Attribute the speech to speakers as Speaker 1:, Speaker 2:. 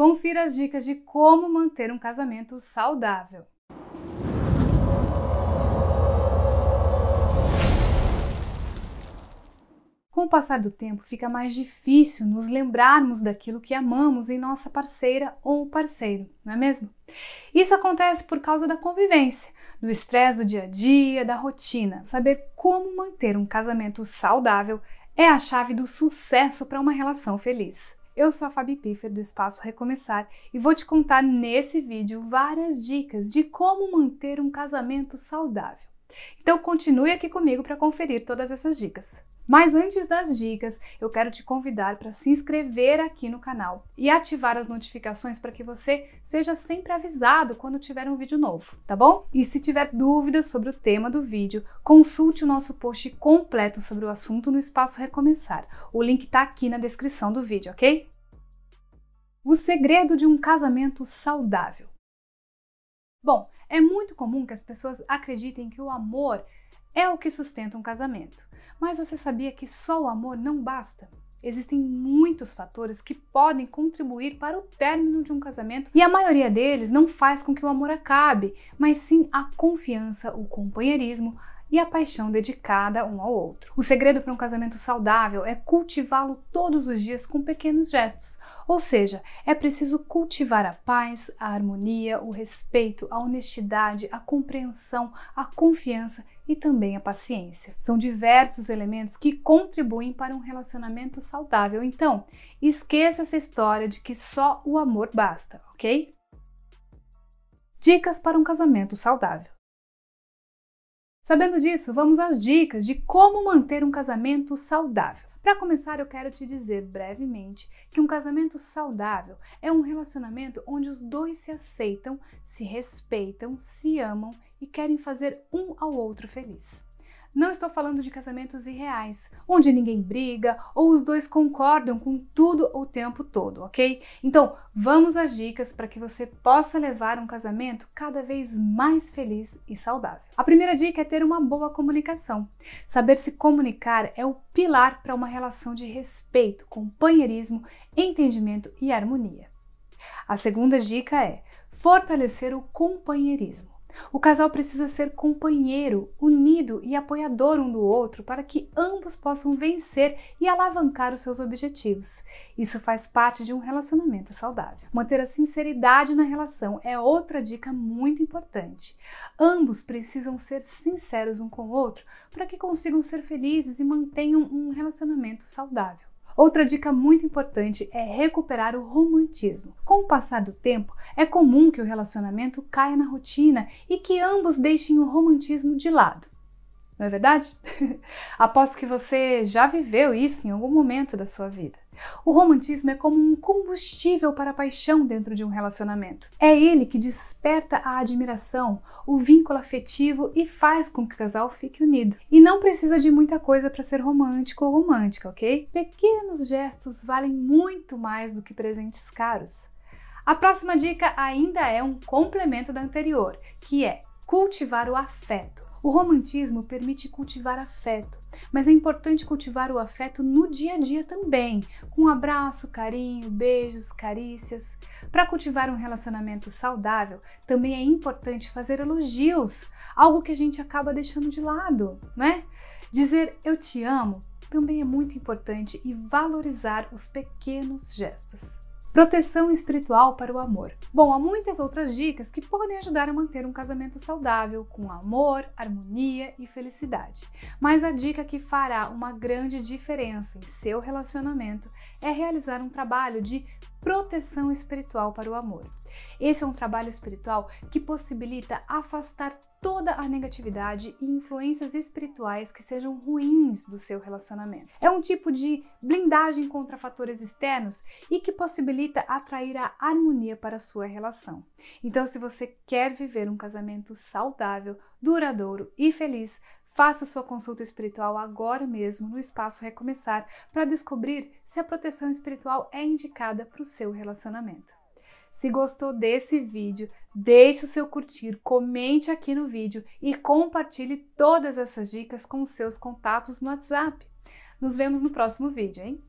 Speaker 1: confira as dicas de como manter um casamento saudável. Com o passar do tempo, fica mais difícil nos lembrarmos daquilo que amamos em nossa parceira ou parceiro, não é mesmo? Isso acontece por causa da convivência, do estresse do dia a dia, da rotina. Saber como manter um casamento saudável é a chave do sucesso para uma relação feliz. Eu sou a Fabi Piffer do Espaço Recomeçar e vou te contar nesse vídeo várias dicas de como manter um casamento saudável. Então continue aqui comigo para conferir todas essas dicas. Mas antes das dicas, eu quero te convidar para se inscrever aqui no canal e ativar as notificações para que você seja sempre avisado quando tiver um vídeo novo, tá bom? E se tiver dúvidas sobre o tema do vídeo, consulte o nosso post completo sobre o assunto no Espaço Recomeçar. O link está aqui na descrição do vídeo, ok? O segredo de um casamento saudável. Bom, é muito comum que as pessoas acreditem que o amor é o que sustenta um casamento. Mas você sabia que só o amor não basta? Existem muitos fatores que podem contribuir para o término de um casamento e a maioria deles não faz com que o amor acabe, mas sim a confiança, o companheirismo, e a paixão dedicada um ao outro. O segredo para um casamento saudável é cultivá-lo todos os dias com pequenos gestos, ou seja, é preciso cultivar a paz, a harmonia, o respeito, a honestidade, a compreensão, a confiança e também a paciência. São diversos elementos que contribuem para um relacionamento saudável. Então, esqueça essa história de que só o amor basta, ok? Dicas para um casamento saudável. Sabendo disso, vamos às dicas de como manter um casamento saudável. Para começar, eu quero te dizer brevemente que um casamento saudável é um relacionamento onde os dois se aceitam, se respeitam, se amam e querem fazer um ao outro feliz. Não estou falando de casamentos irreais, onde ninguém briga ou os dois concordam com tudo o tempo todo, ok? Então, vamos às dicas para que você possa levar um casamento cada vez mais feliz e saudável. A primeira dica é ter uma boa comunicação. Saber se comunicar é o pilar para uma relação de respeito, companheirismo, entendimento e harmonia. A segunda dica é fortalecer o companheirismo. O casal precisa ser companheiro, unido e apoiador um do outro para que ambos possam vencer e alavancar os seus objetivos. Isso faz parte de um relacionamento saudável. Manter a sinceridade na relação é outra dica muito importante. Ambos precisam ser sinceros um com o outro para que consigam ser felizes e mantenham um relacionamento saudável. Outra dica muito importante é recuperar o romantismo. Com o passar do tempo, é comum que o relacionamento caia na rotina e que ambos deixem o romantismo de lado. Não é verdade? Aposto que você já viveu isso em algum momento da sua vida. O romantismo é como um combustível para a paixão dentro de um relacionamento. É ele que desperta a admiração, o vínculo afetivo e faz com que o casal fique unido. E não precisa de muita coisa para ser romântico ou romântica, ok? Pequenos gestos valem muito mais do que presentes caros. A próxima dica ainda é um complemento da anterior, que é cultivar o afeto. O romantismo permite cultivar afeto, mas é importante cultivar o afeto no dia a dia também, com abraço, carinho, beijos, carícias. Para cultivar um relacionamento saudável, também é importante fazer elogios, algo que a gente acaba deixando de lado, né? Dizer eu te amo também é muito importante e valorizar os pequenos gestos. Proteção espiritual para o amor. Bom, há muitas outras dicas que podem ajudar a manter um casamento saudável, com amor, harmonia e felicidade. Mas a dica que fará uma grande diferença em seu relacionamento é realizar um trabalho de proteção espiritual para o amor. Esse é um trabalho espiritual que possibilita afastar toda a negatividade e influências espirituais que sejam ruins do seu relacionamento. É um tipo de blindagem contra fatores externos e que possibilita atrair a harmonia para a sua relação. Então, se você quer viver um casamento saudável, duradouro e feliz, Faça sua consulta espiritual agora mesmo no Espaço Recomeçar para descobrir se a proteção espiritual é indicada para o seu relacionamento. Se gostou desse vídeo, deixe o seu curtir, comente aqui no vídeo e compartilhe todas essas dicas com seus contatos no WhatsApp. Nos vemos no próximo vídeo, hein?